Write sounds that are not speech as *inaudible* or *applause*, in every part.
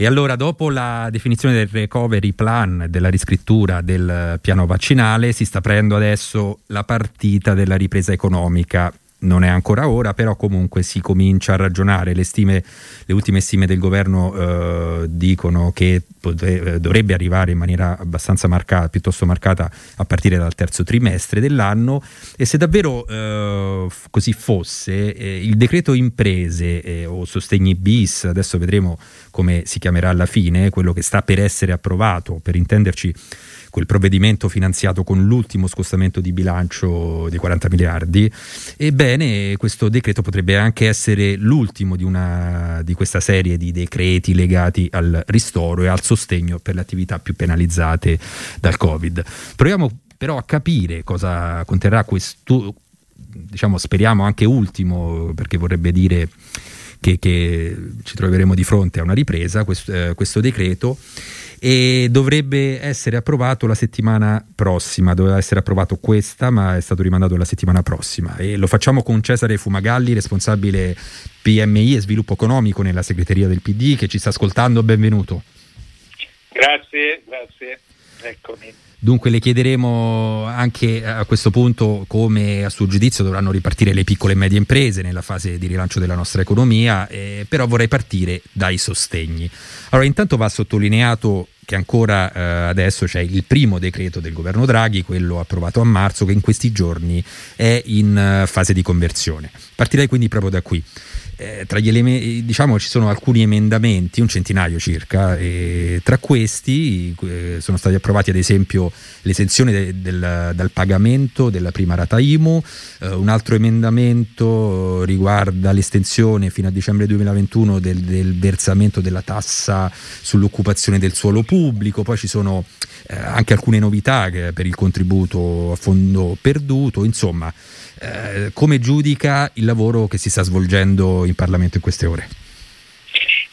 E allora, dopo la definizione del recovery plan, della riscrittura del piano vaccinale, si sta aprendo adesso la partita della ripresa economica non è ancora ora, però comunque si comincia a ragionare. Le, stime, le ultime stime del governo eh, dicono che potre, eh, dovrebbe arrivare in maniera abbastanza marcata, piuttosto marcata a partire dal terzo trimestre dell'anno e se davvero eh, così fosse, eh, il decreto imprese eh, o sostegni bis, adesso vedremo come si chiamerà alla fine, quello che sta per essere approvato, per intenderci quel provvedimento finanziato con l'ultimo scostamento di bilancio di 40 miliardi, ebbene questo decreto potrebbe anche essere l'ultimo di, una, di questa serie di decreti legati al ristoro e al sostegno per le attività più penalizzate dal Covid. Proviamo però a capire cosa conterrà questo, diciamo speriamo anche ultimo, perché vorrebbe dire che, che ci troveremo di fronte a una ripresa, questo, eh, questo decreto e dovrebbe essere approvato la settimana prossima, doveva essere approvato questa ma è stato rimandato la settimana prossima e lo facciamo con Cesare Fumagalli, responsabile PMI e sviluppo economico nella segreteria del PD che ci sta ascoltando, benvenuto. Grazie, grazie, eccomi. Dunque le chiederemo anche a questo punto come a suo giudizio dovranno ripartire le piccole e medie imprese nella fase di rilancio della nostra economia, eh, però vorrei partire dai sostegni. Allora intanto va sottolineato che ancora eh, adesso c'è il primo decreto del governo Draghi, quello approvato a marzo, che in questi giorni è in uh, fase di conversione. Partirei quindi proprio da qui eh, tra gli elementi, diciamo, ci sono alcuni emendamenti, un centinaio circa, e tra questi eh, sono stati approvati ad esempio l'esenzione de, del, dal pagamento della prima rata IMU, eh, un altro emendamento riguarda l'estensione fino a dicembre 2021 del, del versamento della tassa sull'occupazione del suolo pubblico, poi ci sono eh, anche alcune novità per il contributo a fondo perduto, insomma eh, come giudica il lavoro che si sta svolgendo in Parlamento in queste ore?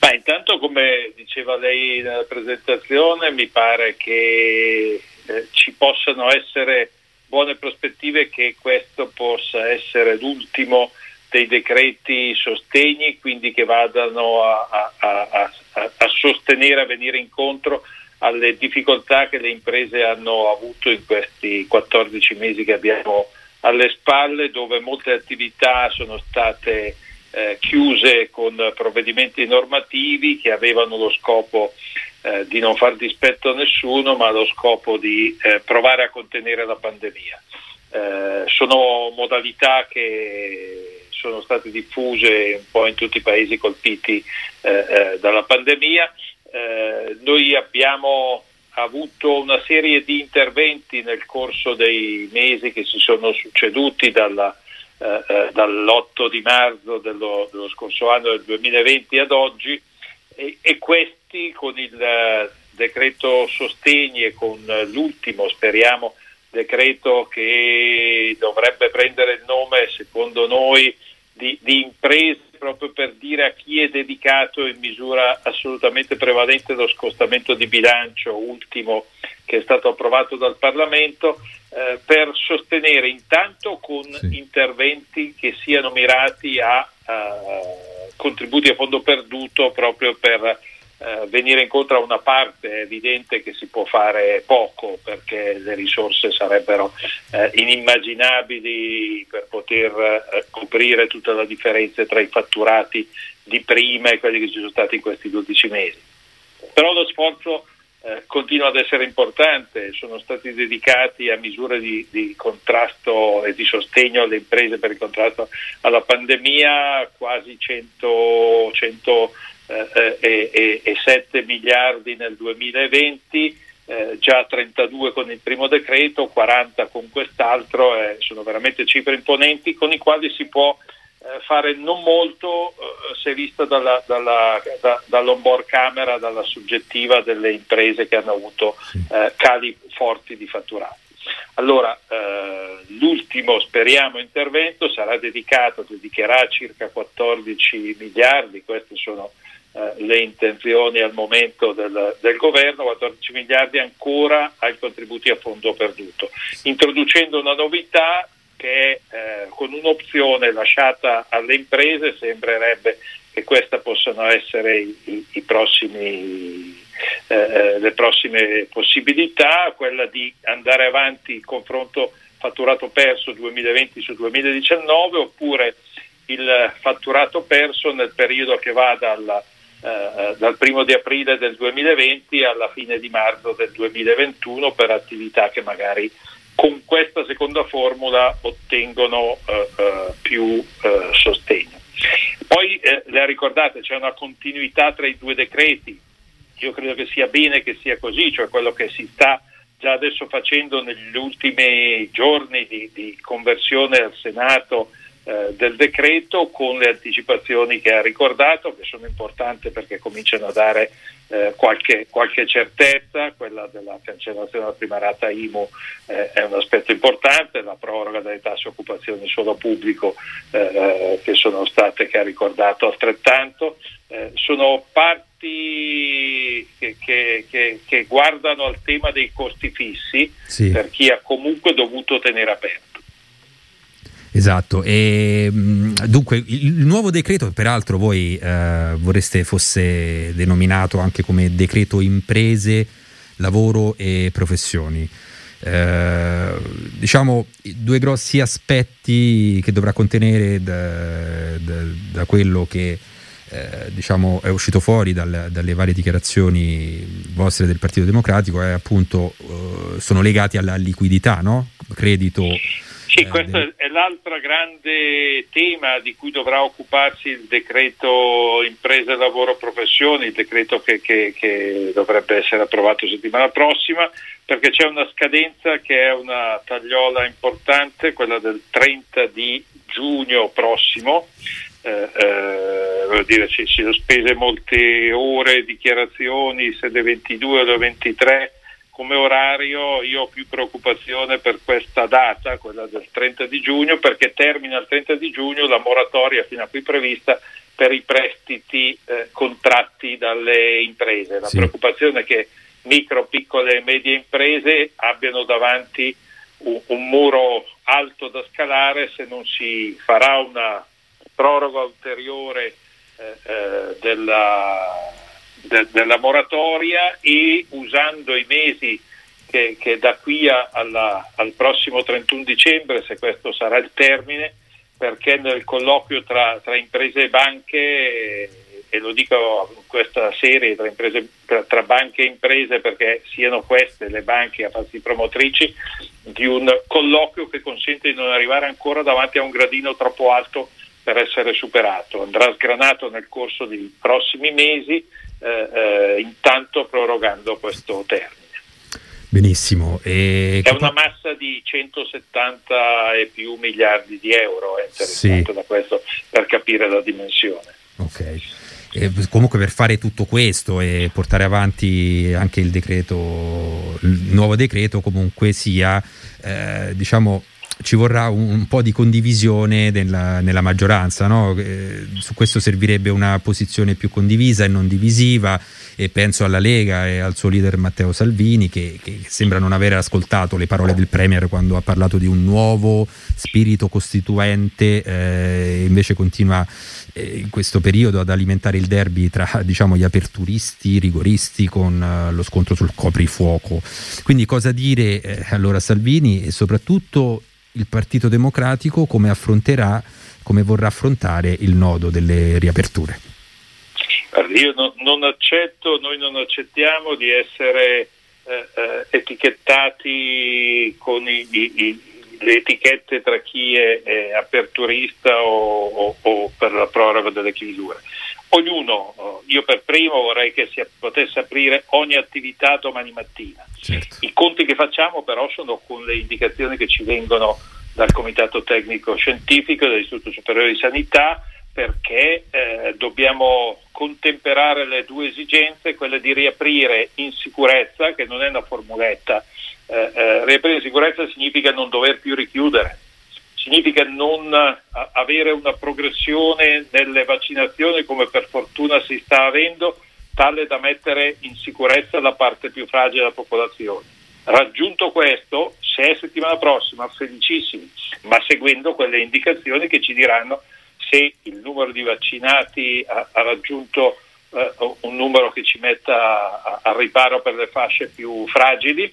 Ma intanto, come diceva lei nella presentazione, mi pare che eh, ci possano essere buone prospettive che questo possa essere l'ultimo dei decreti sostegni, quindi che vadano a, a, a, a sostenere, a venire incontro alle difficoltà che le imprese hanno avuto in questi 14 mesi che abbiamo alle spalle dove molte attività sono state eh, chiuse con provvedimenti normativi che avevano lo scopo eh, di non far dispetto a nessuno ma lo scopo di eh, provare a contenere la pandemia. Eh, sono modalità che sono state diffuse un po' in tutti i paesi colpiti eh, eh, dalla pandemia. noi abbiamo avuto una serie di interventi nel corso dei mesi che si sono succeduti dalla, eh, eh dall'8 di marzo dello, dello, scorso anno del 2020 ad oggi e, e questi con il uh, decreto sostegni e con l'ultimo, speriamo, decreto che dovrebbe prendere il nome, secondo noi, di, di imprese proprio per dire a chi è dedicato in misura assolutamente prevalente lo scostamento di bilancio ultimo che è stato approvato dal Parlamento eh, per sostenere intanto con sì. interventi che siano mirati a, a contributi a fondo perduto proprio per eh, venire incontro a una parte è evidente che si può fare poco perché le risorse sarebbero eh, inimmaginabili per poter eh, coprire tutta la differenza tra i fatturati di prima e quelli che ci sono stati in questi 12 mesi. Però lo sforzo eh, continua ad essere importante, sono stati dedicati a misure di, di, contrasto e di sostegno alle imprese per il contrasto alla pandemia quasi 100, 100 eh, e, e 7 miliardi nel 2020, eh, già 32 con il primo decreto, 40 con quest'altro, eh, sono veramente cifre imponenti con i quali si può eh, fare non molto eh, se visto dalla, dalla, da, dall'onboard camera, dalla soggettiva delle imprese che hanno avuto eh, cali forti di fatturati. Allora, eh, l'ultimo, speriamo, intervento sarà dedicato, dedicherà circa 14 miliardi, queste sono eh, le intenzioni al momento del, del, governo, 14 miliardi ancora ai contributi a fondo perduto, introducendo una novità che eh, con un'opzione lasciata alle imprese sembrerebbe che queste possano essere i, i prossimi, eh, eh, le prossime possibilità, quella di andare avanti il confronto fatturato perso 2020 su 2019 oppure il fatturato perso nel periodo che va dalla, eh, dal primo di aprile del 2020 alla fine di marzo del 2021 per attività che magari con questa seconda formula ottengono eh, eh, più eh, sostegno. Poi eh, le ha ricordate, c'è una continuità tra i due decreti, io credo che sia bene che sia così, cioè quello che si sta già adesso facendo negli ultimi giorni di, di conversione al Senato eh, del decreto con le anticipazioni che ha ricordato, che sono importanti perché cominciano a dare eh, qualche, qualche, certezza, quella della cancellazione della prima rata IMU eh, è un aspetto importante, la proroga delle tasse occupazione solo pubblico eh, eh, che sono state, che ha ricordato altrettanto, sono parti che, che, che, che, guardano al tema dei costi fissi sì. per chi ha comunque dovuto tenere aperto. Esatto, e, dunque il nuovo decreto, peraltro voi eh, vorreste fosse denominato anche come decreto imprese, lavoro e professioni. Eh, diciamo due grossi aspetti che dovrà contenere da, da, da quello che eh, diciamo è uscito fuori dal, dalle varie dichiarazioni vostre del Partito Democratico è appunto eh, sono legati alla liquidità, no? credito sì, eh, questo è l'altro grande tema di cui dovrà occuparsi il decreto imprese, lavoro, professioni, il decreto che, che, che dovrebbe essere approvato settimana prossima, perché c'è una scadenza che è una tagliola importante, quella del 30 di giugno prossimo. Eh, eh, dire ci sono spese molte ore, dichiarazioni, se le 22 o le 23 come orario io ho più preoccupazione per questa data, quella del 30 di giugno, perché termina il 30 di giugno la moratoria fino a qui prevista per i prestiti eh, contratti dalle imprese. La sì. preoccupazione è che micro, piccole e medie imprese abbiano davanti un, un muro alto da scalare se non si farà una proroga ulteriore eh, eh, della de, della moratoria e usando i mesi che, che da qui a, alla, al prossimo 31 dicembre, se questo sarà il termine, perché nel colloquio tra, tra imprese e banche, e lo dico in questa serie tra, imprese, tra, tra, banche e imprese perché siano queste le banche a farsi promotrici, di un colloquio che consente di non arrivare ancora davanti a un gradino troppo alto per essere superato. Andrà sgranato nel corso dei prossimi mesi eh, eh, intanto prorogando questo termine. Benissimo. E... È una massa di 170 e più miliardi di euro, è interessante sì. da questo per capire la dimensione. Ok. E comunque per fare tutto questo e portare avanti anche il decreto, il nuovo decreto comunque sia, eh, diciamo, ci vorrà un, un, po' di condivisione nella, nella maggioranza, no? eh, su questo servirebbe una posizione più condivisa e non divisiva e penso alla Lega e al suo leader Matteo Salvini che, che sembra non aver ascoltato le parole del Premier quando ha parlato di un nuovo spirito costituente eh, e invece continua eh, in questo periodo ad alimentare il derby tra *laughs* diciamo, gli aperturisti, i rigoristi con uh, lo scontro sul coprifuoco. Quindi cosa dire eh, allora Salvini e soprattutto il Partito Democratico come affronterà, come vorrà affrontare il nodo delle riaperture? Io non, non accetto, noi non accettiamo di essere eh, eh, etichettati con i, i, le etichette tra chi è, è aperturista o, o, o, per la proroga delle chiusure. Ognuno, io per primo vorrei che si potesse aprire ogni attività domani mattina. Certo. I conti che facciamo però sono con le indicazioni che ci vengono dal Comitato Tecnico Scientifico, dall'Istituto Superiore di Sanità, perché eh, dobbiamo contemperare le due esigenze, quella di riaprire in sicurezza, che non è una formuletta, eh, eh, riaprire in sicurezza significa non dover più richiudere, significa non avere una progressione nelle vaccinazioni come per fortuna si sta avendo, tale da mettere in sicurezza la parte più fragile della popolazione. Raggiunto questo, se è settimana prossima, felicissimi, ma seguendo quelle indicazioni che ci diranno se il numero di vaccinati ha, ha raggiunto eh, un numero che ci metta al riparo per le fasce più fragili,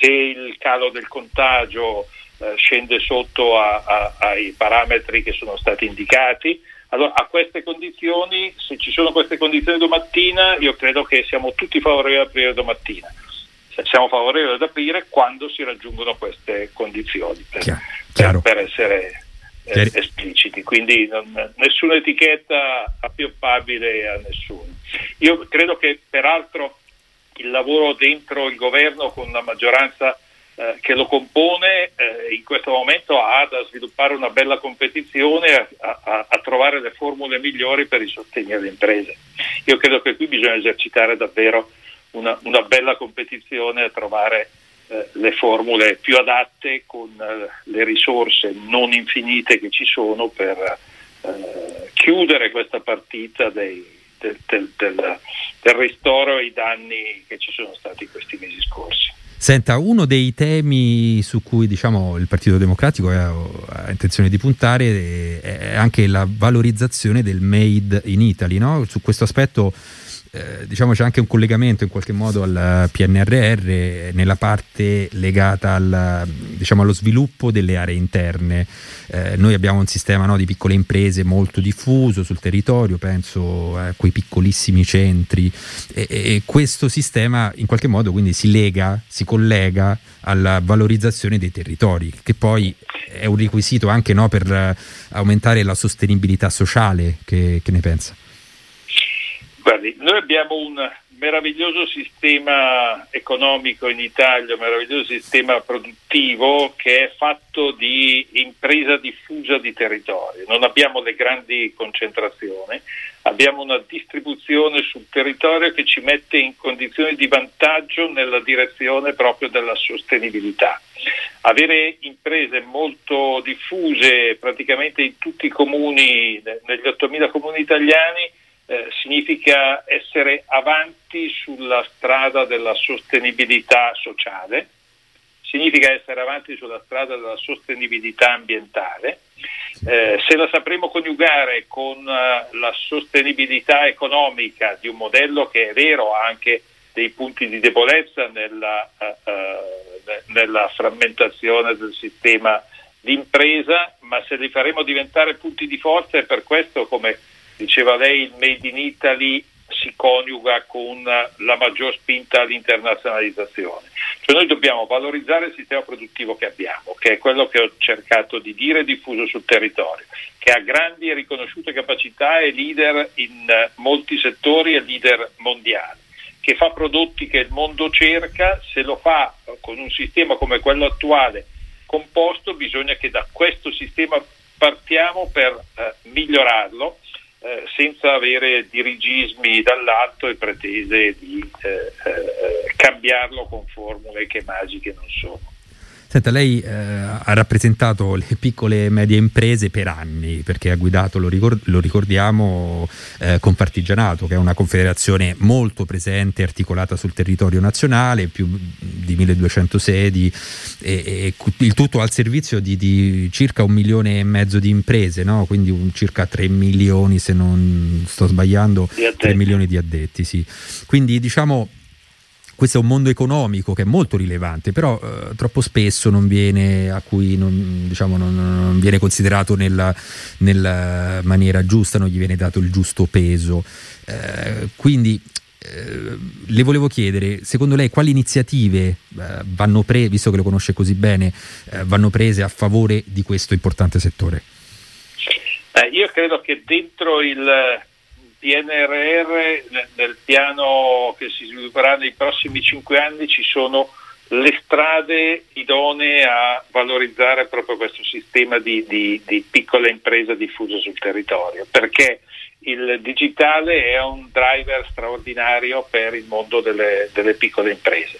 se il calo del contagio eh, scende sotto a, a, ai parametri che sono stati indicati. Allora, a queste condizioni, se ci sono queste condizioni domattina, io credo che siamo tutti favorevoli ad aprire domattina. Siamo favorevoli ad aprire quando si raggiungono queste condizioni, per, per, per essere eh, espliciti, quindi non, nessuna etichetta appioppabile a nessuno. Io credo che peraltro il lavoro dentro il governo con la maggioranza eh, che lo compone eh, in questo momento ha da sviluppare una bella competizione a, a, a, trovare le formule migliori per il sostegno alle imprese. Io credo che qui bisogna esercitare davvero una, una bella competizione a trovare eh, le formule più adatte con eh, le risorse non infinite che ci sono per eh, chiudere questa partita dei, del, del, del, del ristoro ai danni che ci sono stati questi mesi scorsi. Senta, uno dei temi su cui diciamo, il Partito Democratico ha, ha, intenzione di puntare è anche la valorizzazione del made in Italy. No? Su questo aspetto eh, diciamo c'è anche un collegamento in qualche modo al PNRR nella parte legata al, diciamo, allo sviluppo delle aree interne. Eh, noi abbiamo un sistema no, di piccole imprese molto diffuso sul territorio, penso a quei piccolissimi centri e, e questo sistema in qualche modo quindi si lega, si collega alla valorizzazione dei territori, che poi è un requisito anche no, per aumentare la sostenibilità sociale. Che, che ne pensa? Guardi, noi abbiamo un meraviglioso sistema economico in Italia, un meraviglioso sistema produttivo che è fatto di impresa diffusa di territorio. Non abbiamo le grandi concentrazioni, abbiamo una distribuzione sul territorio che ci mette in condizioni di vantaggio nella direzione proprio della sostenibilità. Avere imprese molto diffuse praticamente in tutti i comuni, negli 8.000 comuni italiani, eh, significa essere avanti sulla strada della sostenibilità sociale, significa essere avanti sulla strada della sostenibilità ambientale. Eh, se la sapremo coniugare con uh, la sostenibilità economica di un modello che è vero ha anche dei punti di debolezza nella, uh, uh, nella frammentazione del sistema di impresa, ma se li faremo diventare punti di forza è per questo come diceva lei il Made in Italy si coniuga con la maggior spinta all'internazionalizzazione. Cioè noi dobbiamo valorizzare il sistema produttivo che abbiamo, che è quello che ho cercato di dire diffuso sul territorio, che ha grandi e riconosciute capacità e leader in molti settori e leader mondiali, che fa prodotti che il mondo cerca, se lo fa con un sistema come quello attuale composto, bisogna che da questo sistema partiamo per eh, migliorarlo eh, senza avere dirigismi dall'alto e pretese di eh, eh, cambiarlo con formule che magiche non sono. Senta, lei eh, ha rappresentato le piccole e medie imprese per anni, perché ha guidato, lo, ricord- lo ricordiamo, eh, Confartigianato, che è una confederazione molto presente, articolata sul territorio nazionale, più di 1200 sedi, e, e il tutto al servizio di, di, circa un milione e mezzo di imprese, no? quindi un, circa 3 milioni, se non sto sbagliando, 3 milioni di addetti. Sì. Quindi diciamo questo è un mondo economico che è molto rilevante, però eh, troppo spesso non viene, a cui non, diciamo, non, non viene considerato nella, nella, maniera giusta, non gli viene dato il giusto peso. Eh, quindi eh, le volevo chiedere, secondo lei quali iniziative eh, vanno prese, visto che lo conosce così bene, eh, vanno prese a favore di questo importante settore? Io credo che dentro il PNRR, nel piano che si svilupperà nei prossimi cinque anni, ci sono le strade idonee a valorizzare proprio questo sistema di, di, di piccola impresa diffusa sul territorio, perché il digitale è un driver straordinario per il mondo delle, delle piccole imprese.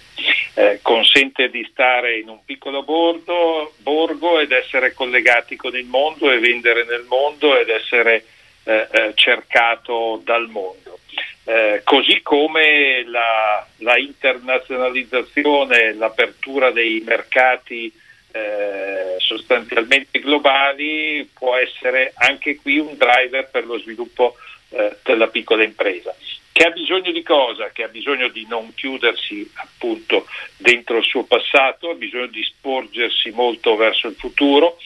Eh, consente di stare in un piccolo bordo, borgo ed essere collegati con il mondo e vendere nel mondo ed essere eh, eh, cercato dal mondo. Eh, così come la, la, internazionalizzazione, l'apertura dei mercati eh, sostanzialmente globali può essere anche qui un driver per lo sviluppo eh, della piccola impresa che ha bisogno di cosa? Che ha bisogno di non chiudersi appunto dentro il suo passato, ha bisogno di sporgersi molto verso il futuro,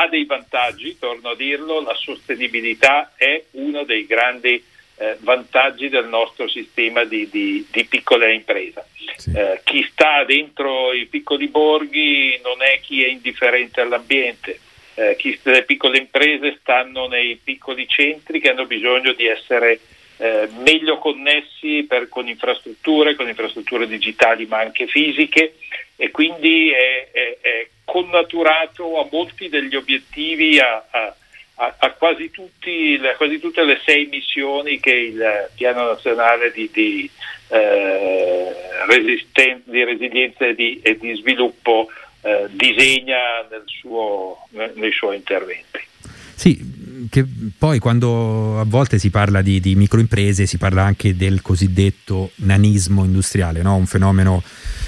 ha dei vantaggi, torno a dirlo, la sostenibilità è uno dei grandi eh, vantaggi del nostro sistema di, di, di piccola impresa. Sì. Eh, chi sta dentro i piccoli borghi non è chi è indifferente all'ambiente, eh, chi, le piccole imprese stanno nei piccoli centri che hanno bisogno di essere eh, meglio connessi per, con infrastrutture, con infrastrutture digitali ma anche fisiche e quindi è, è, è connaturato a molti degli obiettivi, a, a, a, quasi, tutti, a, quasi, tutte le sei missioni che il Piano Nazionale di, di, eh, di resilienza e di, e di sviluppo eh, disegna nel suo, nei suoi interventi. Sì, che poi quando a volte si parla di, di microimprese si parla anche del cosiddetto nanismo industriale, no? un fenomeno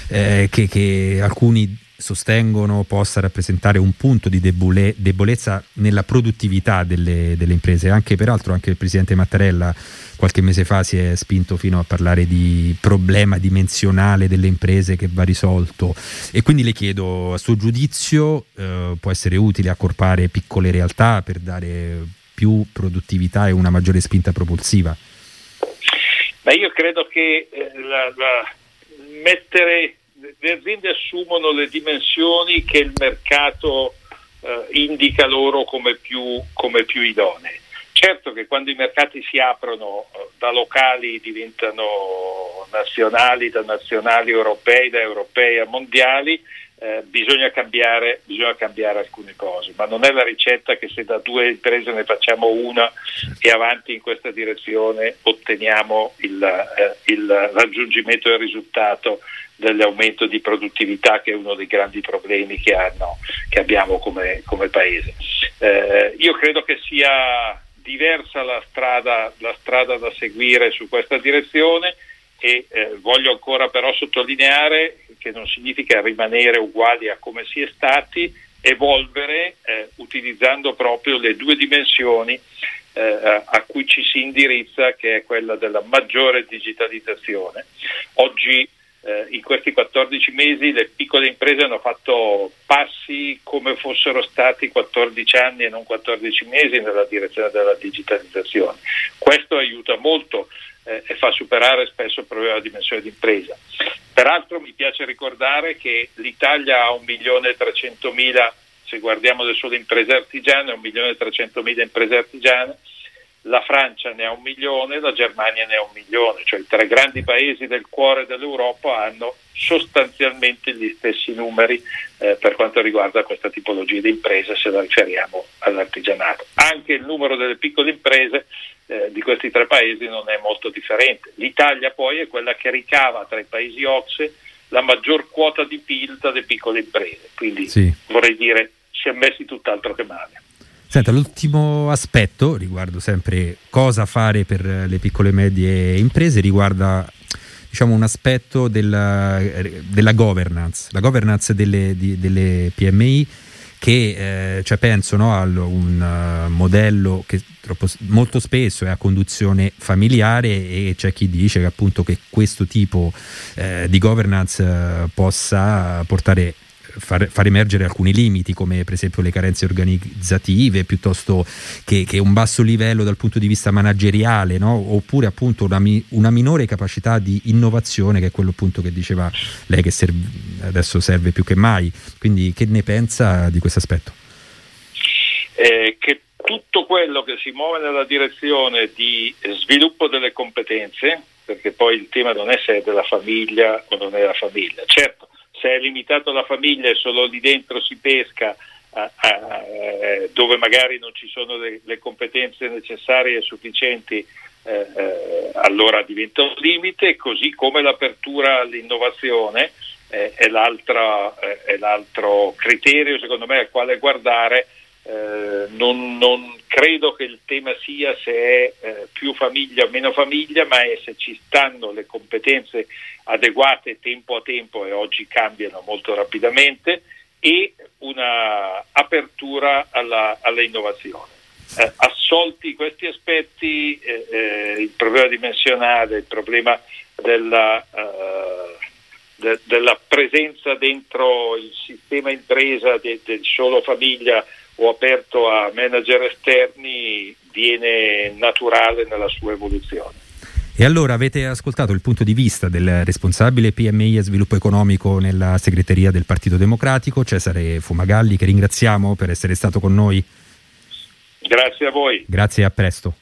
eh, che, che alcuni sostengono possa rappresentare un punto di debole, debolezza nella produttività delle, delle, imprese. Anche peraltro anche il presidente Mattarella qualche mese fa si è spinto fino a parlare di problema dimensionale delle imprese che va risolto e quindi le chiedo a suo giudizio eh, può essere utile accorpare piccole realtà per dare più produttività e una maggiore spinta propulsiva? Ma io credo che eh, la, la mettere le aziende assumono le dimensioni che il mercato eh, indica loro come più, come più, idonee. Certo che quando i mercati si aprono eh, da locali diventano nazionali, da nazionali europei, da europei a mondiali, eh, bisogna, cambiare, bisogna, cambiare, alcune cose, ma non è la ricetta che se da due imprese ne facciamo una e avanti in questa direzione otteniamo il, eh, il raggiungimento del risultato dell'aumento di produttività che è uno dei grandi problemi che, hanno, che abbiamo come, come Paese. Eh, io credo che sia diversa la strada, la strada, da seguire su questa direzione e eh, voglio ancora però sottolineare che non significa rimanere uguali a come si è stati, evolvere eh, utilizzando proprio le due dimensioni eh, a cui ci si indirizza, che è quella della maggiore digitalizzazione. Oggi eh, in questi 14 mesi le piccole imprese hanno fatto passi come fossero stati 14 anni e non 14 mesi nella direzione della digitalizzazione. Questo aiuta molto eh, e fa superare spesso il problema della dimensione d'impresa. Peraltro mi piace ricordare che l'Italia ha 1.300.000, se guardiamo le sole imprese artigiane, 1.300.000 imprese artigiane, la Francia ne ha un milione, la Germania ne ha un milione, cioè i tre grandi paesi del cuore dell'Europa hanno sostanzialmente gli stessi numeri eh, per quanto riguarda questa tipologia di imprese se la riferiamo all'artigianato. Anche il numero delle piccole imprese eh, di questi tre paesi non è molto differente. L'Italia poi è quella che ricava tra i paesi OXE la maggior quota di PIL dalle piccole imprese, quindi sì. vorrei dire si è messi tutt'altro che male. Senta, l'ultimo aspetto riguardo sempre cosa fare per le piccole e medie imprese riguarda diciamo, un aspetto della, della governance, la governance delle, di, delle PMI che eh, cioè penso no, a un uh, modello che troppo, molto spesso è a conduzione familiare e c'è chi dice che appunto che questo tipo eh, di governance uh, possa portare far, far, emergere alcuni limiti come per esempio le carenze organizzative piuttosto che, che un basso livello dal punto di vista manageriale no? oppure appunto una, una, minore capacità di innovazione che è quello appunto che diceva lei che serve, adesso serve più che mai quindi che ne pensa di questo aspetto? Eh, che tutto quello che si muove nella direzione di sviluppo delle competenze perché poi il tema non è se è della famiglia o non è la famiglia certo se è limitato alla famiglia e solo lì dentro si pesca a, a, a, dove magari non ci sono le, le competenze necessarie e sufficienti eh, eh, allora diventa un limite, così come l'apertura all'innovazione eh, è, eh, è, l'altro criterio secondo me al quale guardare. Eh, non, non, credo che il tema sia se è eh, più famiglia o meno famiglia, ma è se ci stanno le competenze adeguate tempo a tempo e oggi cambiano molto rapidamente e una apertura alla, alla innovazione. Eh, assolti questi aspetti, eh, eh, il problema dimensionale, il problema della, eh, de, della presenza dentro il sistema impresa de, del solo famiglia o aperto a manager esterni viene naturale nella sua evoluzione. E allora avete ascoltato il punto di vista del responsabile PMI e sviluppo economico nella segreteria del Partito Democratico, Cesare Fumagalli, che ringraziamo per essere stato con noi. Grazie a voi. Grazie e a presto.